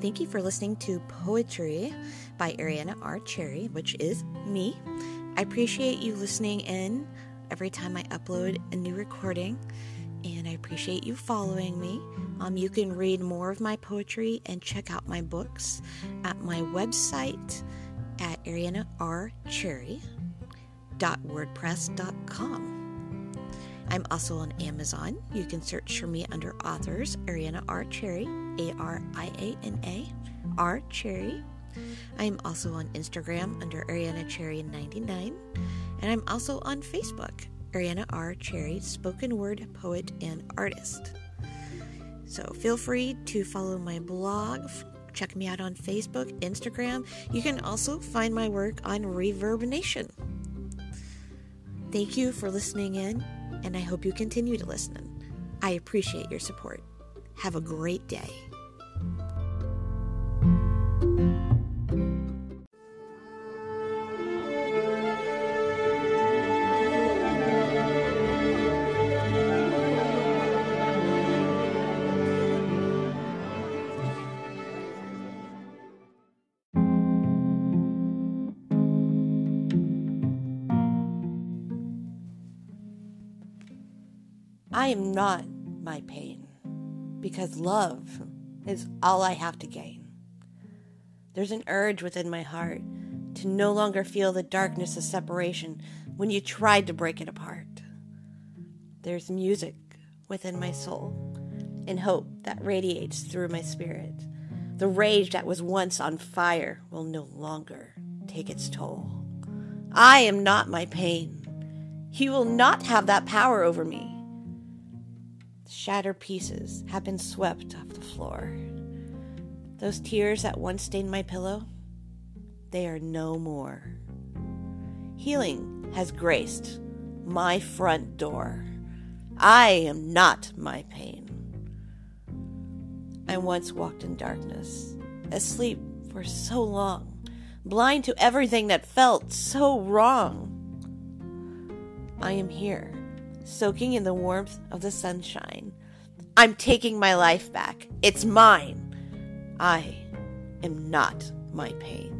Thank you for listening to Poetry by Ariana R. Cherry, which is me. I appreciate you listening in every time I upload a new recording, and I appreciate you following me. Um, you can read more of my poetry and check out my books at my website at arianarcherry.wordpress.com. I'm also on Amazon. You can search for me under authors Ariana R. Cherry, A R I A N A R Cherry. I'm also on Instagram under Ariana Cherry 99, and I'm also on Facebook, Ariana R. Cherry, spoken word poet and artist. So feel free to follow my blog, check me out on Facebook, Instagram. You can also find my work on Reverb Nation. Thank you for listening in, and I hope you continue to listen. I appreciate your support. Have a great day. I am not my pain because love is all I have to gain. There's an urge within my heart to no longer feel the darkness of separation when you tried to break it apart. There's music within my soul and hope that radiates through my spirit. The rage that was once on fire will no longer take its toll. I am not my pain. He will not have that power over me. Shattered pieces have been swept off the floor. Those tears that once stained my pillow, they are no more. Healing has graced my front door. I am not my pain. I once walked in darkness, asleep for so long, blind to everything that felt so wrong. I am here, soaking in the warmth of the sunshine. I'm taking my life back. It's mine. I am not my pain.